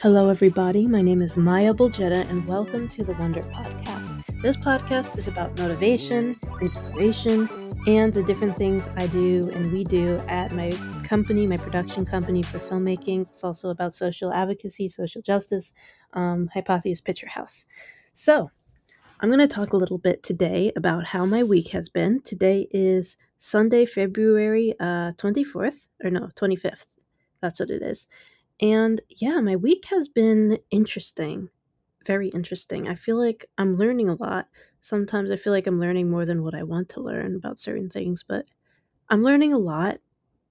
Hello, everybody. My name is Maia Buljetta, and welcome to the Wonder Podcast. This podcast is about motivation, inspiration, and the different things I do and we do at my company, my production company for filmmaking. It's also about social advocacy, social justice, um, Hypothesis Picture House. So, I'm going to talk a little bit today about how my week has been. Today is Sunday, February uh, 24th, or no, 25th. That's what it is. And yeah, my week has been interesting. Very interesting. I feel like I'm learning a lot. Sometimes I feel like I'm learning more than what I want to learn about certain things, but I'm learning a lot.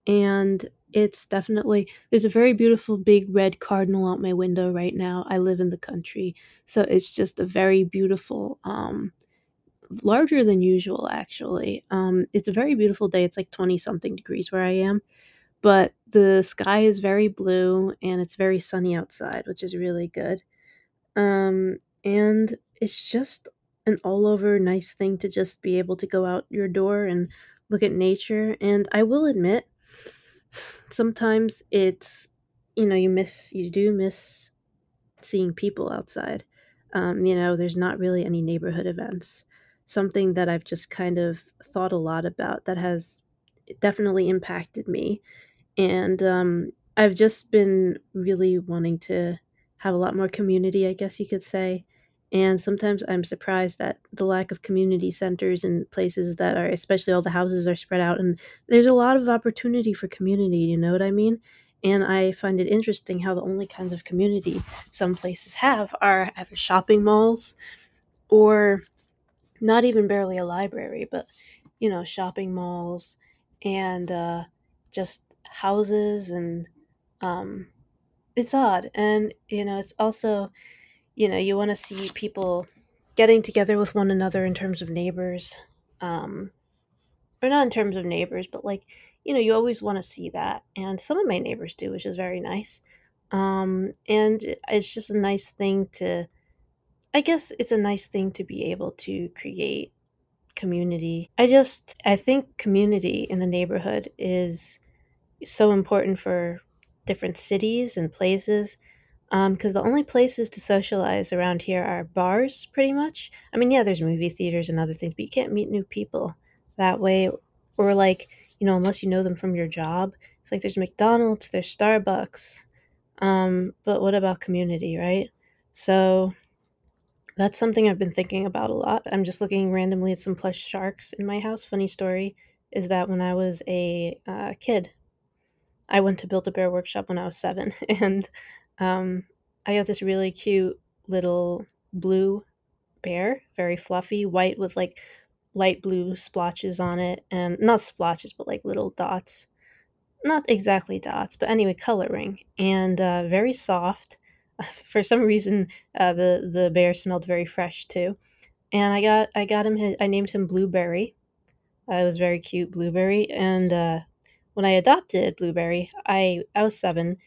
And it's definitely, there's a very beautiful big red cardinal out my window right now. I live in the country. So it's just a very beautiful, um, larger than usual actually. Um, it's a very beautiful day. It's like 20 something degrees where I am but the sky is very blue and it's very sunny outside, which is really good. Um, and it's just an all over nice thing to just be able to go out your door and look at nature. And I will admit, sometimes it's, you know, you miss, you do miss seeing people outside. Um, you know, there's not really any neighborhood events. Something that I've just kind of thought a lot about that has definitely impacted me and um, I've just been really wanting to have a lot more community, I guess you could say. And sometimes I'm surprised at the lack of community centers and places that are, especially all the houses are spread out, and there's a lot of opportunity for community. You know what I mean? And I find it interesting how the only kinds of community some places have are either shopping malls or not even barely a library, but you know, shopping malls and uh, just houses and um it's odd. And you know it's also you know you want to see people getting together with one another in terms of neighbors um or not in terms of neighbors but like you know you always want to see that. And some of my neighbors do which is very nice. Um and it's just a nice thing to i guess it's a nice thing to be able to create community. I just i think community in a neighborhood is so important for different cities and places because um, the only places to socialize around here are bars pretty much. I mean yeah there's movie theaters and other things but you can't meet new people that way or like you know unless you know them from your job. It's like there's mcdonald's there's starbucks um, but what about community right? So that's something i've been thinking about a lot. I'm just looking randomly at some plush sharks in my house. Funny story is that when i was a uh, kid I went to Build a Bear Workshop when I was seven, and um, I got this really cute little blue bear, very fluffy, white with like light blue splotches on it, and not splotches, but like little dots. Not exactly dots, but anyway, coloring, and uh, very soft. For some reason, uh, the the bear smelled very fresh too, and I got I got him. I named him Blueberry. Uh, it was very cute, Blueberry, and uh, when I adopted Blueberry, I I was seven,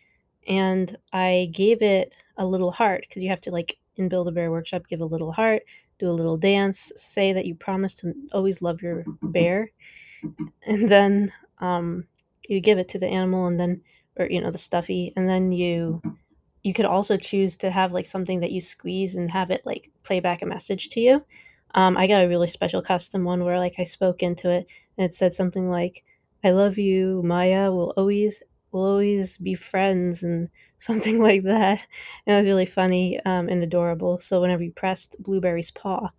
and I gave it a little heart because you have to like in Build a Bear Workshop give a little heart, do a little dance, say that you promise to always love your bear, and then um, you give it to the animal, and then or you know the stuffy, and then you you could also choose to have like something that you squeeze and have it like play back a message to you. Um, I got a really special custom one where like I spoke into it and it said something like I love you, Maia. We'll always we'll always be friends and something like that. And it was really funny um, and adorable. So whenever you pressed Blueberry's paw,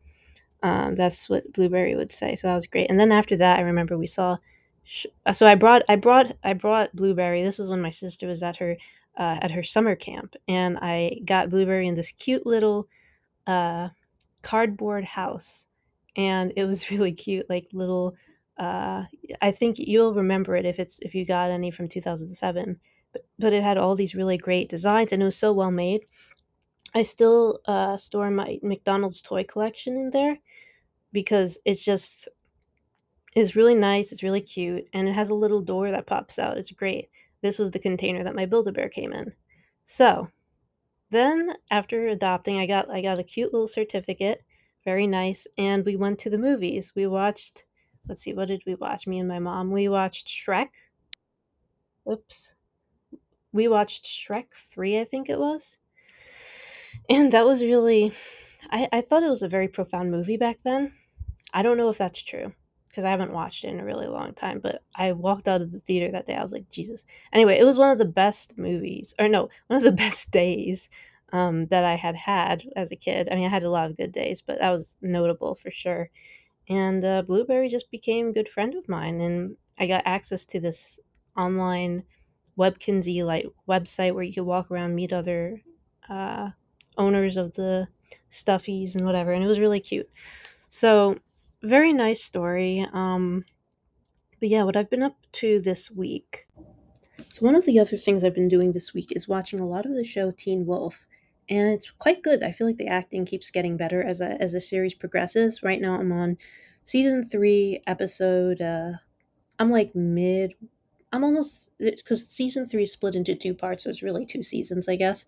um, that's what Blueberry would say. So that was great. And then after that, I remember we saw. Sh- uh, so I brought I brought I brought Blueberry. This was when my sister was at her uh, at her summer camp, and I got Blueberry in this cute little uh, cardboard house, and it was really cute, like little uh, I think you'll remember it if it's if you got any from 2007. But, but it had all these really great designs and it was so well made. I still uh, store my McDonald's toy collection in there because it's just it's really nice. It's really cute, and it has a little door that pops out. It's great. This was the container that my Build a Bear came in. So then after adopting, I got I got a cute little certificate, very nice, and we went to the movies. We watched let's see, what did we watch? Me and my mom. We watched Shrek. Oops. We watched Shrek 3, I think it was. And that was really, I, I thought it was a very profound movie back then. I don't know if that's true because I haven't watched it in a really long time, but I walked out of the theater that day. I was like, Jesus. Anyway, it was one of the best movies, or no, one of the best days um, that I had had as a kid. I mean, I had a lot of good days, but that was notable for sure. And uh, Blueberry just became a good friend of mine, and I got access to this online Webkinzy like website where you could walk around, meet other uh, owners of the stuffies and whatever, and it was really cute. So, very nice story. Um, but yeah, what I've been up to this week. So, one of the other things I've been doing this week is watching a lot of the show Teen Wolf, and it's quite good. I feel like the acting keeps getting better as a, as the series progresses. Right now, I'm on season three, episode. Uh, I'm like mid. I'm almost because season three split into two parts, so it's really two seasons, I guess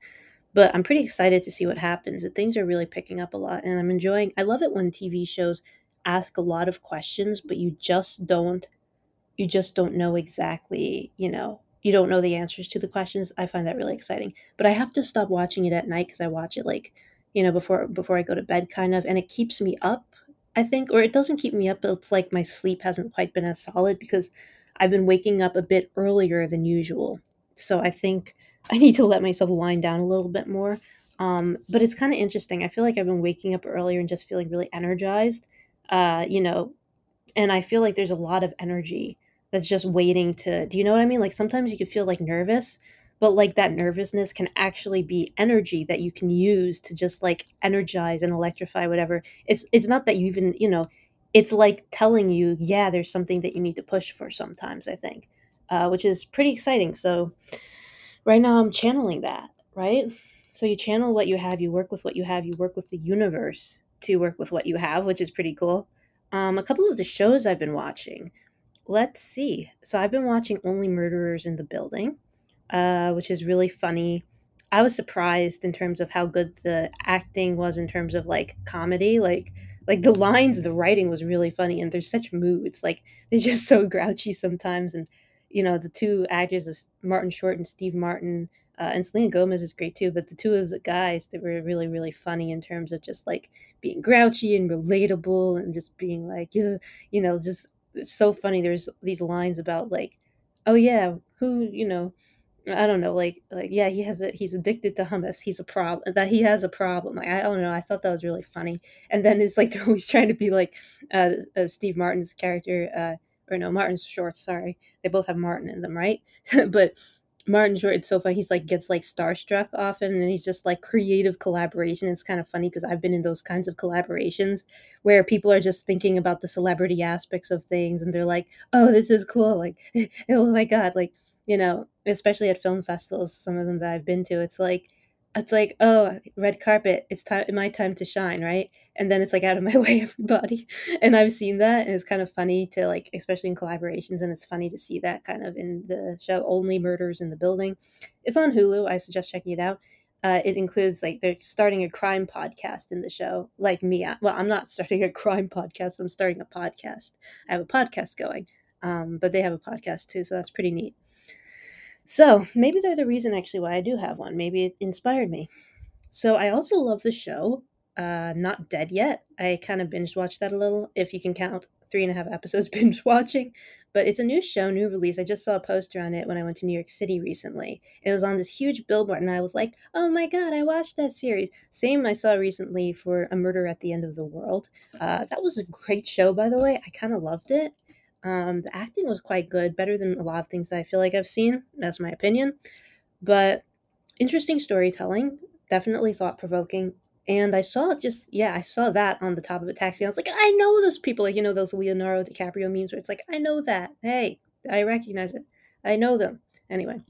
but I'm pretty excited to see what happens. And Things are really picking up a lot, and I'm enjoying. I love it when TV shows ask a lot of questions, but you just don't, you just don't know exactly. You know, you don't know the answers to the questions. I find that really exciting. But I have to stop watching it at night because I watch it like, you know, before before I go to bed, kind of, and it keeps me up. I think, or it doesn't keep me up, but it's like my sleep hasn't quite been as solid because I've been waking up a bit earlier than usual. So I think I need to let myself wind down a little bit more. Um, but it's kind of interesting. I feel like I've been waking up earlier and just feeling really energized. Uh, you know, and I feel like there's a lot of energy that's just waiting to. Do you know what I mean? Like sometimes you can feel like nervous, but like that nervousness can actually be energy that you can use to just like energize and electrify whatever. It's it's not that you even you know. It's like telling you, yeah, there's something that you need to push for. Sometimes I think, uh, which is pretty exciting. So right now I'm channeling that, right? So you channel what you have, you work with what you have, you work with the universe to work with what you have, which is pretty cool. Um, a couple of the shows I've been watching. Let's see. So I've been watching Only Murderers in the Building, uh, which is really funny. I was surprised in terms of how good the acting was in terms of like comedy. Like like the lines, the writing was really funny, and there's such moods. Like they're just so grouchy sometimes, and you know the two actors, is Martin Short and Steve Martin, uh, and Selena Gomez is great too. But the two of the guys that were really really funny in terms of just like being grouchy and relatable, and just being like you you know just it's so funny. There's these lines about like, oh yeah, who you know. I don't know, like, like yeah, he has a he's addicted to hummus. He's a problem that he has a problem. Like I don't know, I thought that was really funny. And then it's like they're always trying to be like uh, uh Steve Martin's character, uh, or no, Martin Short's. Sorry, they both have Martin in them, right? but Martin Short, it's so funny. He's like gets like starstruck often, and he's just like creative collaboration. It's kind of funny because I've been in those kinds of collaborations where people are just thinking about the celebrity aspects of things, and they're like, "Oh, this is cool!" Like, "Oh my god!" Like, you know, especially at film festivals, some of them that I've been to, it's like it's like, oh, red carpet, it's time my time to shine, right? And then it's like out of my way, everybody. And I've seen that, and it's kind of funny to like, especially in collaborations, and it's funny to see that kind of in the show Only Murders in the Building. It's on Hulu. I suggest checking it out. Uh, it includes like they're starting a crime podcast in the show, like me. Well, I'm not starting a crime podcast. I'm starting a podcast. I have a podcast going, um, but they have a podcast too, so that's pretty neat. So maybe they're the reason actually why I do have one. Maybe it inspired me. So I also love the show, uh, Not Dead Yet. I kind of binge watched that a little, if you can count three and a half episodes binge watching. But it's a new show, new release. I just saw a poster on it when I went to New York City recently. It was on this huge billboard, and I was like, oh my god, I watched that series. Same I saw recently for A Murder at the End of the World. Uh, that was a great show, by the way. I kind of loved it. Um, the acting was quite good, better than a lot of things that I feel like I've seen. That's my opinion. But interesting storytelling, definitely thought provoking. And I saw just, yeah, I saw that on the top of a taxi. I was like, I know those people, like, you know, those Leonardo DiCaprio memes where it's like, I know that. Hey, I recognize it. I know them. Anyway,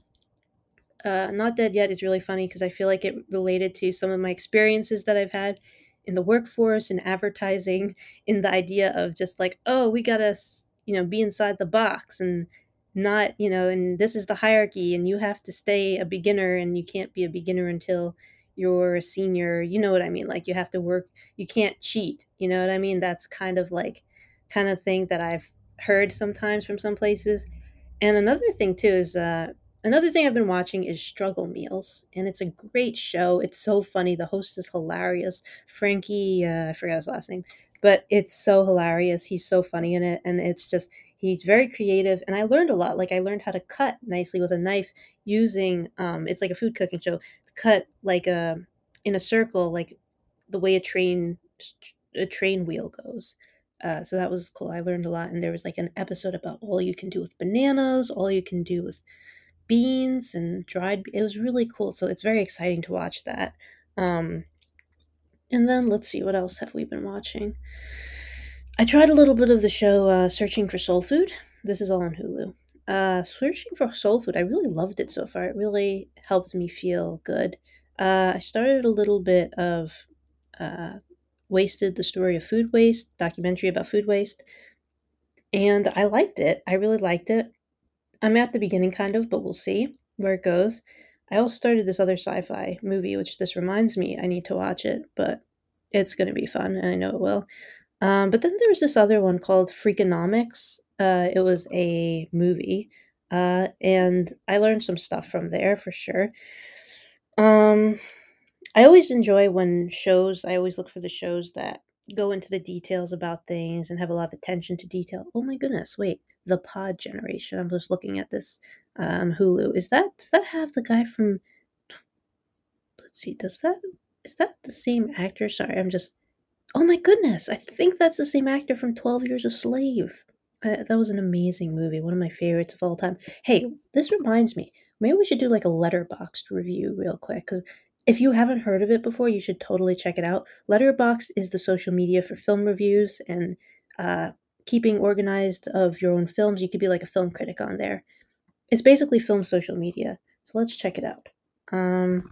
uh, Not Dead Yet is really funny because I feel like it related to some of my experiences that I've had in the workforce and advertising, in the idea of just like, oh, we gotta you know be inside the box and not you know and this is the hierarchy and you have to stay a beginner and you can't be a beginner until you're a senior you know what i mean like you have to work you can't cheat you know what i mean that's kind of like kind of thing that i've heard sometimes from some places and another thing too is uh another thing I've been watching is Struggle Meals, and it's a great show. It's so funny. The host is hilarious. Frankie, uh, I forgot his last name, but it's so hilarious. He's so funny in it, and it's just he's very creative. And I learned a lot. Like I learned how to cut nicely with a knife using. Um, it's like a food cooking show. Cut like a in a circle, like the way a train a train wheel goes. Uh, so that was cool. I learned a lot, and there was like an episode about all you can do with bananas, all you can do with beans and dried. It was really cool. So it's very exciting to watch that. Um, and then let's see what else have we been watching. I tried a little bit of the show uh, Searching for Soul Food. This is all on Hulu. Uh, Searching for Soul Food. I really loved it so far. It really helped me feel good. Uh, I started a little bit of uh, Wasted, the story of food waste, documentary about food waste, and I liked it. I really liked it. I'm at the beginning, kind of, but we'll see where it goes. I also started this other sci fi movie, which this reminds me I need to watch it, but it's going to be fun, and I know it will. Um, but then there was this other one called Freakonomics. Uh, it was a movie, uh, and I learned some stuff from there for sure. Um, I always enjoy when shows, I always look for the shows that go into the details about things and have a lot of attention to detail. Oh my goodness, wait, The Pod Generation. I'm just looking at this on um, Hulu. Is that, does that have the guy from, let's see, does that, is that the same actor? Sorry, I'm just, oh my goodness, I think that's the same actor from 12 Years a Slave. Uh, that was an amazing movie, one of my favorites of all time. Hey, this reminds me, maybe we should do like a Letterboxd review real quick because if you haven't heard of it before, you should totally check it out. Letterboxd is the social media for film reviews and uh, keeping organized of your own films. You could be like a film critic on there. It's basically film social media. So let's check it out. Um,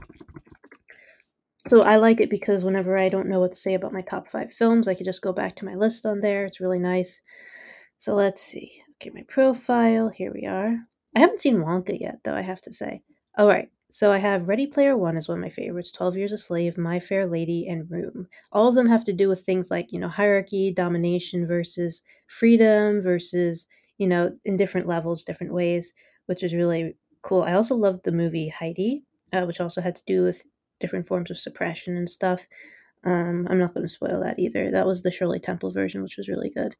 so I like it because whenever I don't know what to say about my top five films, I could just go back to my list on there. It's really nice. So let's see. Okay, my profile. Here we are. I haven't seen Wonka yet, though, I have to say. All right. So I have Ready Player One is one of my favorites, 12 Years a Slave, My Fair Lady, and Room. All of them have to do with things like, you know, hierarchy, domination versus freedom versus, you know, in different levels, different ways, which is really cool. I also loved the movie Heidi, uh, which also had to do with different forms of suppression and stuff. Um, I'm not going to spoil that either. That was the Shirley Temple version, which was really good.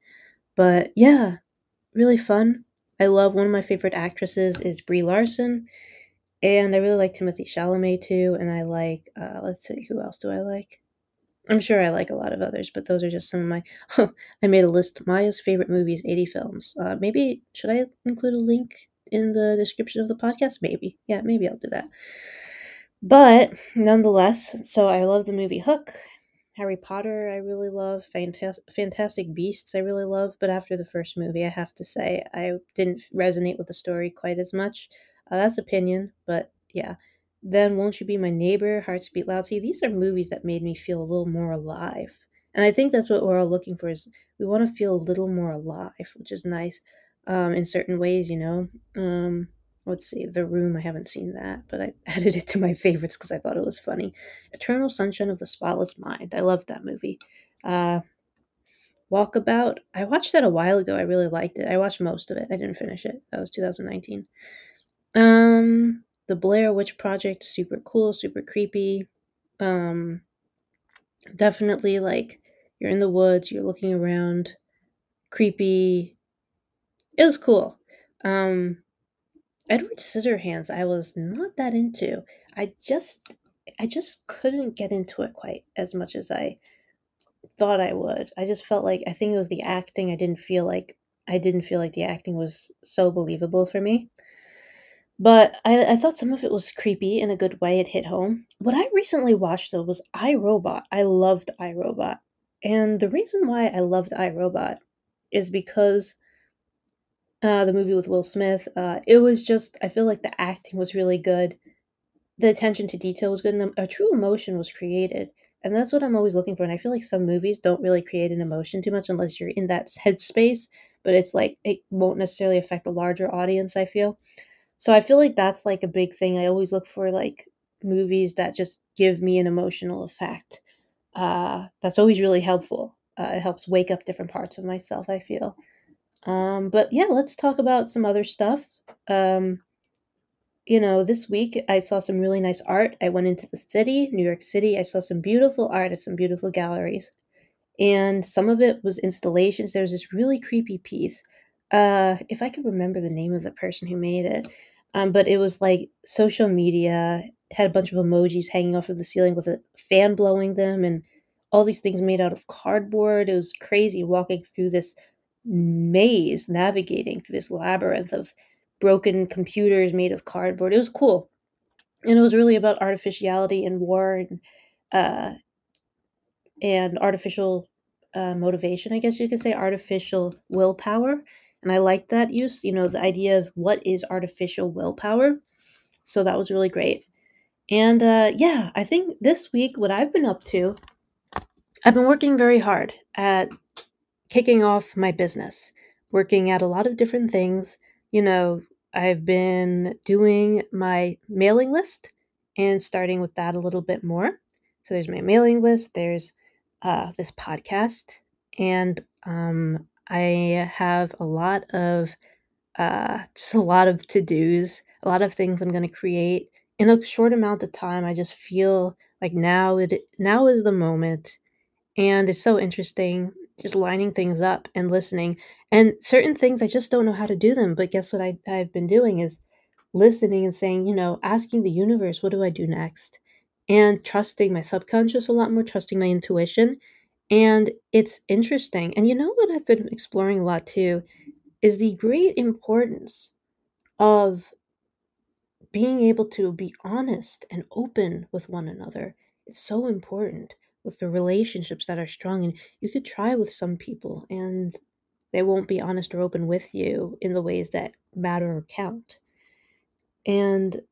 But yeah, really fun. I love one of my favorite actresses is Brie Larson and I really like Timothy Chalamet too, and I like uh, let's see, who else do I like? I'm sure I like a lot of others, but those are just some of my. I made a list. Maia's favorite movies, 80 films. Uh, maybe should I include a link in the description of the podcast? Maybe, yeah, maybe I'll do that. But nonetheless, so I love the movie Hook. Harry Potter, I really love. Fantastic, Fantastic Beasts, I really love. But after the first movie, I have to say, I didn't resonate with the story quite as much. Uh, that's opinion, but yeah. Then Won't You Be My Neighbor, Hearts Beat Loud. See, these are movies that made me feel a little more alive. And I think that's what we're all looking for is we want to feel a little more alive, which is nice um, in certain ways, you know. Um, let's see, The Room, I haven't seen that, but I added it to my favorites because I thought it was funny. Eternal Sunshine of the Spotless Mind. I loved that movie. Uh, Walkabout, I watched that a while ago. I really liked it. I watched most of it. I didn't finish it. That was 2019. Um, the Blair Witch Project, super cool, super creepy. Um, definitely like you're in the woods, you're looking around, creepy. It was cool. Um, Edward Scissorhands, I was not that into. I just, I just couldn't get into it quite as much as I thought I would. I just felt like I think it was the acting. I didn't feel like I didn't feel like the acting was so believable for me. But I, I thought some of it was creepy in a good way. It hit home. What I recently watched though was I Robot. I loved I Robot, and the reason why I loved I Robot is because uh, the movie with Will Smith. Uh, it was just I feel like the acting was really good, the attention to detail was good, and a true emotion was created. And that's what I'm always looking for. And I feel like some movies don't really create an emotion too much unless you're in that headspace. But it's like it won't necessarily affect a larger audience. I feel. So I feel like that's like a big thing. I always look for like movies that just give me an emotional effect. Uh, that's always really helpful. Uh, it helps wake up different parts of myself, I feel. Um, but yeah, let's talk about some other stuff. Um, you know, this week I saw some really nice art. I went into the city, New York City. I saw some beautiful art at some beautiful galleries. And some of it was installations. There was this really creepy piece. Uh, if I could remember the name of the person who made it, um, but it was like social media had a bunch of emojis hanging off of the ceiling with a fan blowing them and all these things made out of cardboard. It was crazy walking through this maze, navigating through this labyrinth of broken computers made of cardboard. It was cool. And it was really about artificiality and war and uh, and artificial uh, motivation, I guess you could say, artificial willpower. And I like that use, you know, the idea of what is artificial willpower. So that was really great. And uh, yeah, I think this week, what I've been up to, I've been working very hard at kicking off my business, working at a lot of different things. You know, I've been doing my mailing list and starting with that a little bit more. So there's my mailing list, there's uh, this podcast, and um, I have a lot of uh, just a lot of to dos, a lot of things I'm going to create in a short amount of time. I just feel like now it now is the moment, and it's so interesting just lining things up and listening. And certain things I just don't know how to do them. But guess what I, I've been doing is listening and saying, you know, asking the universe, what do I do next? And trusting my subconscious a lot more, trusting my intuition. And it's interesting. And you know what I've been exploring a lot too is the great importance of being able to be honest and open with one another. It's so important with the relationships that are strong. And you could try with some people and they won't be honest or open with you in the ways that matter or count. And,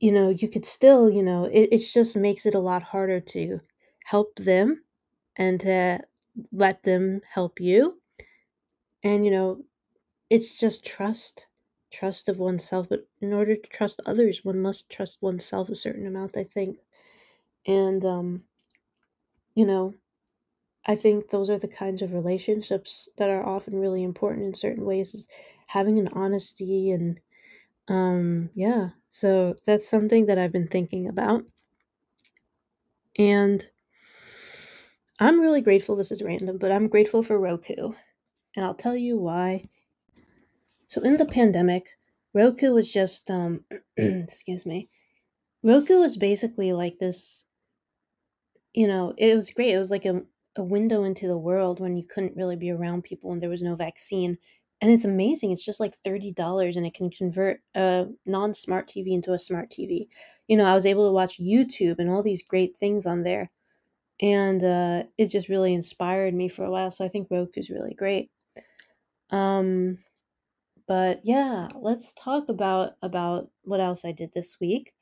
you know, you could still, you know, it, it just makes it a lot harder to help them and to let them help you. And, you know, it's just trust trust of oneself. But in order to trust others one must trust oneself a certain amount i think. And um you know i think those are the kinds of relationships that are often really important in certain ways is having an honesty and um yeah. So that's something that i've been thinking about. And i'm really grateful this is random but i'm grateful for roku and i'll tell you why so in the pandemic, Roku was just um excuse me. Roku was basically like this you know, it was great. It was like a a window into the world when you couldn't really be around people and there was no vaccine. And it's amazing. It's just like $30 and it can convert a non-smart TV into a smart TV. You know, I was able to watch YouTube and all these great things on there. And uh, it just really inspired me for a while. So I think Roku's really great. Um, but yeah, let's talk about about what else I did this week.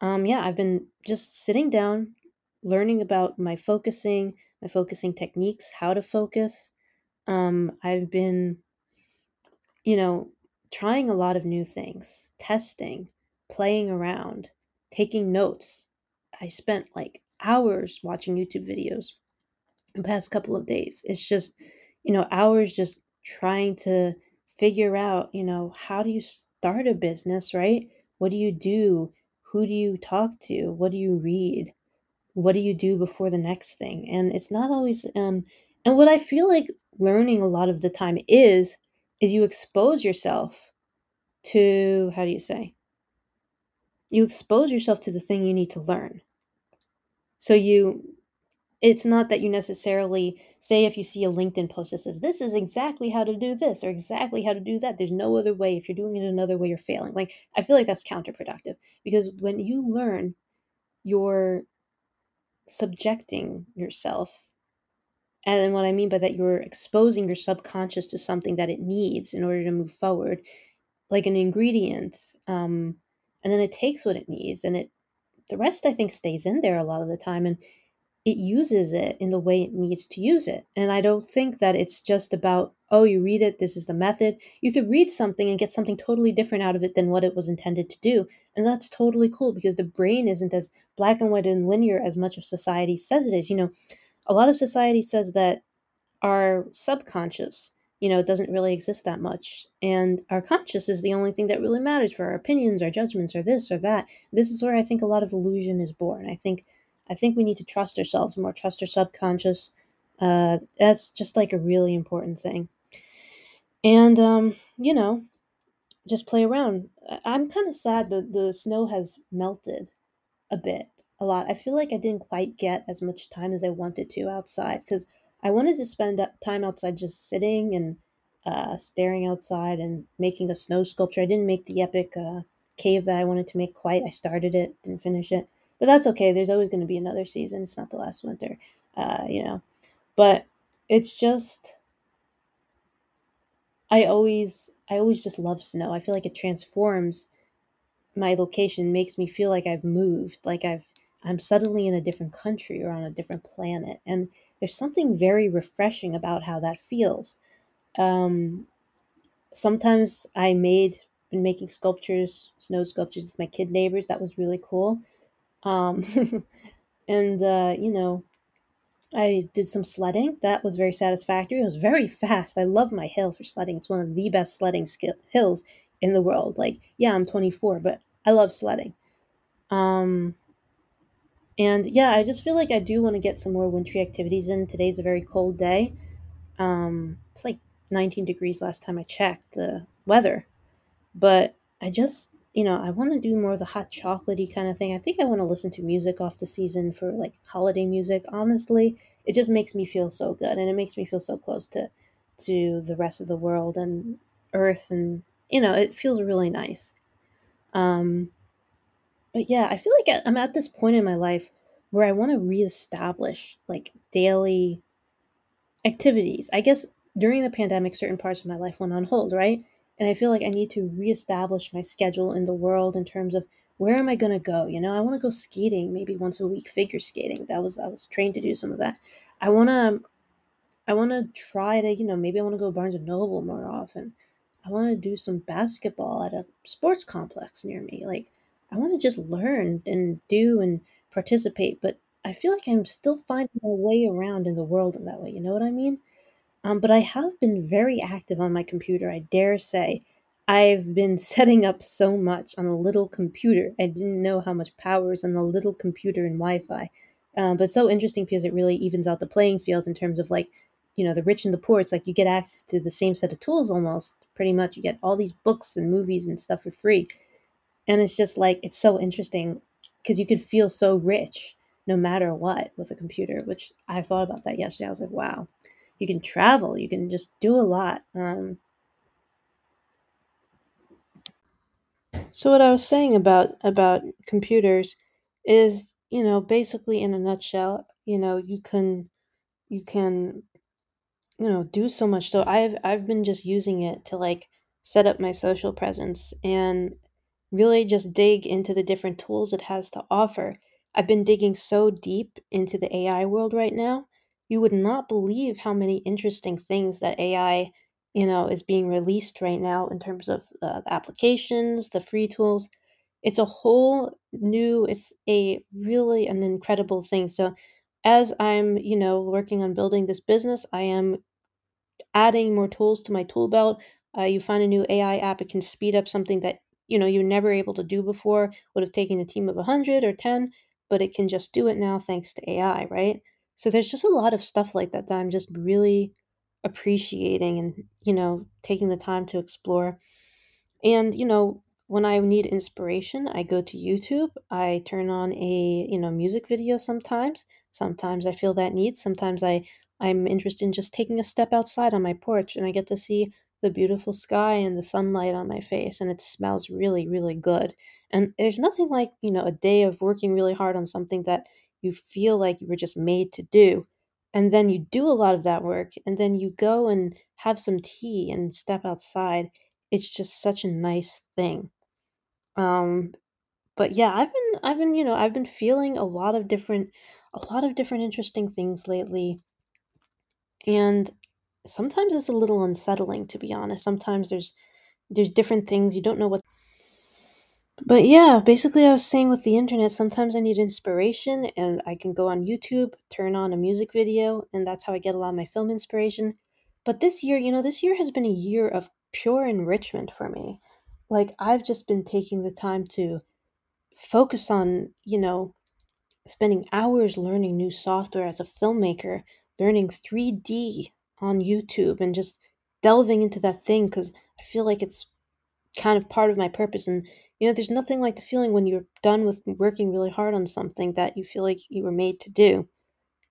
Um, yeah, I've been just sitting down, learning about my focusing, my focusing techniques, how to focus. Um, I've been, you know, trying a lot of new things, testing, playing around, taking notes. I spent like hours watching YouTube videos the past couple of days. It's just, you know, hours just trying to figure out, you know, how do you start a business, right? What do you do? Who do you talk to? What do you read? What do you do before the next thing? And it's not always um and what I feel like learning a lot of the time is is you expose yourself to how do you say? You expose yourself to the thing you need to learn. So you it's not that you necessarily say if you see a LinkedIn post that says this is exactly how to do this or exactly how to do that. There's no other way. If you're doing it another way, you're failing. Like I feel like that's counterproductive because when you learn, you're subjecting yourself. And what I mean by that, you're exposing your subconscious to something that it needs in order to move forward, like an ingredient. Um, and then it takes what it needs, and it the rest I think stays in there a lot of the time. And it uses it in the way it needs to use it. And I don't think that it's just about, oh, you read it, this is the method. You could read something and get something totally different out of it than what it was intended to do. And that's totally cool because the brain isn't as black and white and linear as much of society says it is. You know, a lot of society says that our subconscious, you know, it doesn't really exist that much. And our conscious is the only thing that really matters for our opinions, our judgments, or this or that. This is where I think a lot of illusion is born. I think I think we need to trust ourselves more, trust our subconscious. Uh, that's just like a really important thing. And um, you know, just play around. I'm kind of sad that the snow has melted a bit, a lot. I feel like I didn't quite get as much time as I wanted to outside because I wanted to spend time outside just sitting and uh, staring outside and making a snow sculpture. I didn't make the epic uh, cave that I wanted to make quite. I started it, didn't finish it, but that's okay. There's always going to be another season. It's not the last winter, uh, you know. But it's just I always I always just love snow. I feel like it transforms my location, makes me feel like I've moved, like I've I'm suddenly in a different country or on a different planet. And there's something very refreshing about how that feels. Um, sometimes I made been making sculptures, snow sculptures with my kid neighbors. That was really cool. Um, and uh, you know, I did some sledding. That was very satisfactory. It was very fast. I love my hill for sledding. It's one of the best sledding skill- hills in the world. Like, yeah, I'm 24, but I love sledding. Um, and yeah, I just feel like I do want to get some more wintry activities in. Today's a very cold day. Um, it's like 19 degrees last time I checked the weather. But I just you know, I want to do more of the hot chocolatey kind of thing. I think I want to listen to music off the season for like holiday music. Honestly, it just makes me feel so good, and it makes me feel so close to to the rest of the world and Earth, and you know, it feels really nice. Um, but yeah, I feel like I'm at this point in my life where I want to reestablish like daily activities. I guess during the pandemic, certain parts of my life went on hold, right? And I feel like I need to reestablish my schedule in the world in terms of where am I going to go? You know, I want to go skating maybe once a week, figure skating. That was I was trained to do some of that. I want to I want to try to, you know, maybe I want to go Barnes and Noble more often. I want to do some basketball at a sports complex near me. Like I want to just learn and do and participate, but I feel like I'm still finding my way around in the world in that way. You know what I mean? Um, but I have been very active on my computer, I dare say. I've been setting up so much on a little computer. I didn't know how much power is on a little computer and Wi Fi. Um, but so interesting because it really evens out the playing field in terms of like, you know, the rich and the poor. It's like you get access to the same set of tools almost, pretty much. You get all these books and movies and stuff for free. And it's just like, it's so interesting because you could feel so rich no matter what with a computer, which I thought about that yesterday. I was like, wow you can travel, you can just do a lot. Um, so what I was saying about about computers is, you know, basically in a nutshell, you know, you can you can you know do so much. So I've I've been just using it to like set up my social presence and really just dig into the different tools it has to offer. I've been digging so deep into the AI world right now you would not believe how many interesting things that AI, you know, is being released right now in terms of uh, the applications, the free tools. It's a whole new, it's a really an incredible thing. So as I'm, you know, working on building this business, I am adding more tools to my tool belt. Uh, you find a new AI app, it can speed up something that, you know, you're never able to do before, would have taken a team of 100 or 10, but it can just do it now thanks to AI, right? So there's just a lot of stuff like that that I'm just really appreciating and, you know, taking the time to explore. And, you know, when I need inspiration, I go to YouTube. I turn on a, you know, music video sometimes. Sometimes I feel that need. Sometimes I I'm interested in just taking a step outside on my porch and I get to see the beautiful sky and the sunlight on my face and it smells really really good. And there's nothing like, you know, a day of working really hard on something that you feel like you were just made to do. And then you do a lot of that work, and then you go and have some tea and step outside. It's just such a nice thing. Um, but yeah, I've been, I've been, you know, I've been feeling a lot of different, a lot of different interesting things lately. And sometimes it's a little unsettling, to be honest. Sometimes there's, there's different things you don't know what but yeah, basically, I was saying with the internet, sometimes I need inspiration, and I can go on YouTube, turn on a music video, and that's how I get a lot of my film inspiration. But this year, you know, this year has been a year of pure enrichment for me. Like, I've just been taking the time to focus on, you know, spending hours learning new software as a filmmaker, learning 3D on YouTube, and just delving into that thing because I feel like it's kind of part of my purpose. And, you know, there's nothing like the feeling when you're done with working really hard on something that you feel like you were made to do.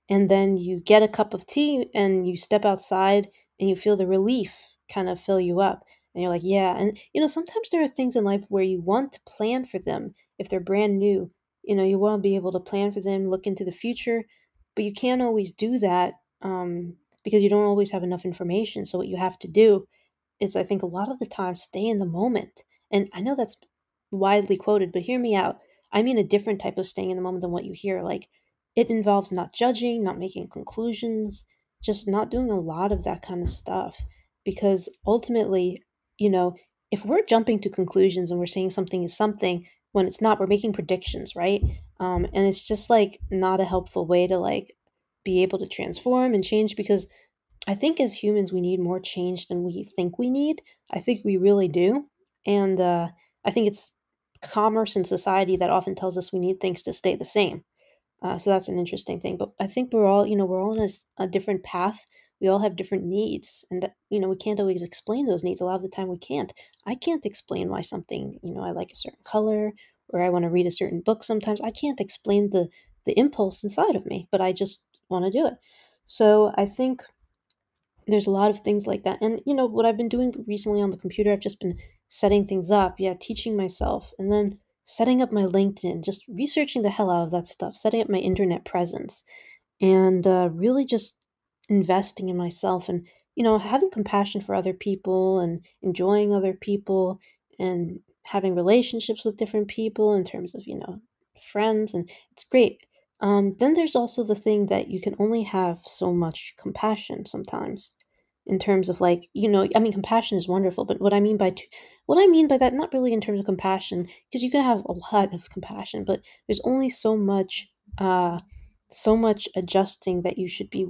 And then you get a cup of tea and you step outside and you feel the relief kind of fill you up. And you're like, yeah. And, you know, sometimes there are things in life where you want to plan for them if they're brand new. You know, you want to be able to plan for them, look into the future, but you can't always do that um, because you don't always have enough information. So, what you have to do is I think a lot of the time stay in the moment. And I know that's widely quoted, but hear me out. I mean a different type of staying in the moment than what you hear. Like it involves not judging, not making conclusions, just not doing a lot of that kind of stuff. Because ultimately, you know, if we're jumping to conclusions and we're saying something is something when it's not, we're making predictions, right? Um, and it's just like not a helpful way to like be able to transform and change because I think as humans, we need more change than we think we need. I think we really do. And uh, I think it's commerce and society that often tells us we need things to stay the same. Uh, so that's an interesting thing. But I think we're all, you know, we're all on a, a different path. We all have different needs. And, you know, we can't always explain those needs. A lot of the time we can't. I can't explain why something, you know, I like a certain color or I want to read a certain book sometimes. I can't explain the, the impulse inside of me, but I just want to do it. So I think there's a lot of things like that. And you know, what I've been doing recently on the computer, I've just been setting things up, yeah, teaching myself, and then setting up my LinkedIn, just researching the hell out of that stuff, setting up my internet presence, and uh, really just investing in myself and you know having compassion for other people and enjoying other people and having relationships with different people in terms of you know friends and it's great um, then there's also the thing that you can only have so much compassion sometimes in terms of like you know i mean compassion is wonderful but what i mean by t- what i mean by that not really in terms of compassion because you can have a lot of compassion but there's only so much uh so much adjusting that you should be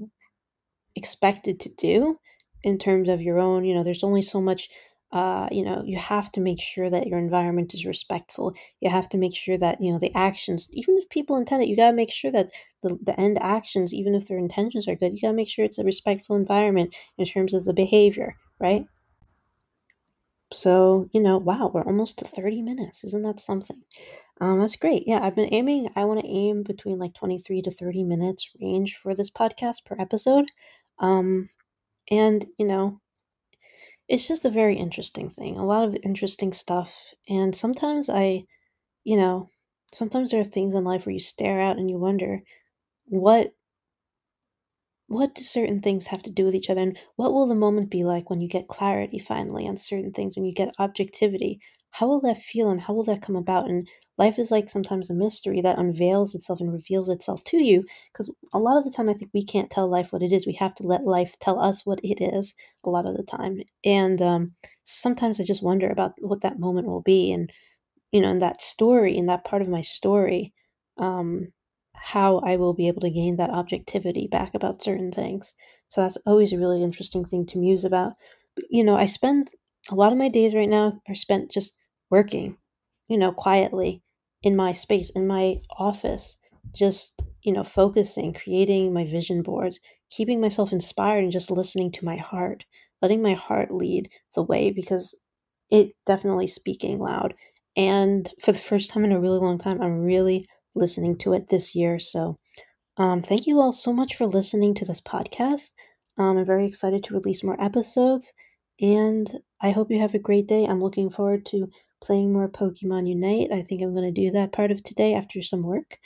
expected to do in terms of your own you know there's only so much uh, you know you have to make sure that your environment is respectful. You have to make sure that you know the actions even if people intend it you got to make sure that the, the end actions even if their intentions are good you got to make sure it's a respectful environment in terms of the behavior right? So you know wow we're almost to 30 minutes. Isn't that something? Um, that's great. Yeah i've been aiming i want to aim between like 23 to 30 minutes range for this podcast per episode. Um, and you know it's just a very interesting thing, a lot of interesting stuff. And sometimes I, you know, sometimes there are things in life where you stare out and you wonder what what do certain things have to do with each other and what will the moment be like when you get clarity finally on certain things when you get objectivity how will that feel and how will that come about and life is like sometimes a mystery that unveils itself and reveals itself to you because a lot of the time i think we can't tell life what it is we have to let life tell us what it is a lot of the time and um, sometimes i just wonder about what that moment will be and you know in that story in that part of my story um, how I will be able to gain that objectivity back about certain things. So that's always a really interesting thing to muse about. You know, I spend a lot of my days right now are spent just working, you know, quietly in my space, in my office, just, you know, focusing, creating my vision boards, keeping myself inspired and just listening to my heart, letting my heart lead the way because it definitely speaking loud. And for the first time in a really long time, I'm really listening to it this year. So, um, thank you all so much for listening to this podcast. Um, I'm very excited to release more episodes, and I hope you have a great day. I'm looking forward to playing more Pokemon Unite. I think I'm going to do that part of today after some work.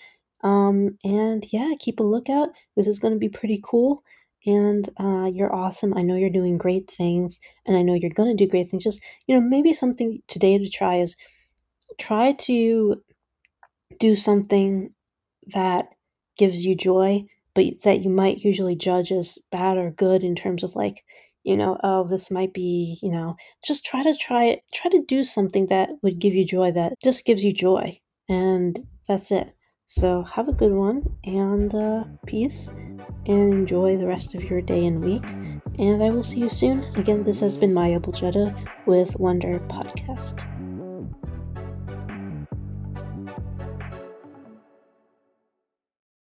Um, and yeah, keep a lookout. This is going to be pretty cool. And uh, you're awesome. I know you're doing great things, and I know you're going to do great things. Just, you know, maybe something today to try is try to do something that gives you joy, but that you might usually judge as bad or good in terms of like, you know, oh, this might be, you know, just try to try it, try to do something that would give you joy that just gives you joy. And that's it. So have a good one and uh, peace and enjoy the rest of your day and week. and I will see you soon. Again, this has been Maia Buljetta with Wonder Podcast.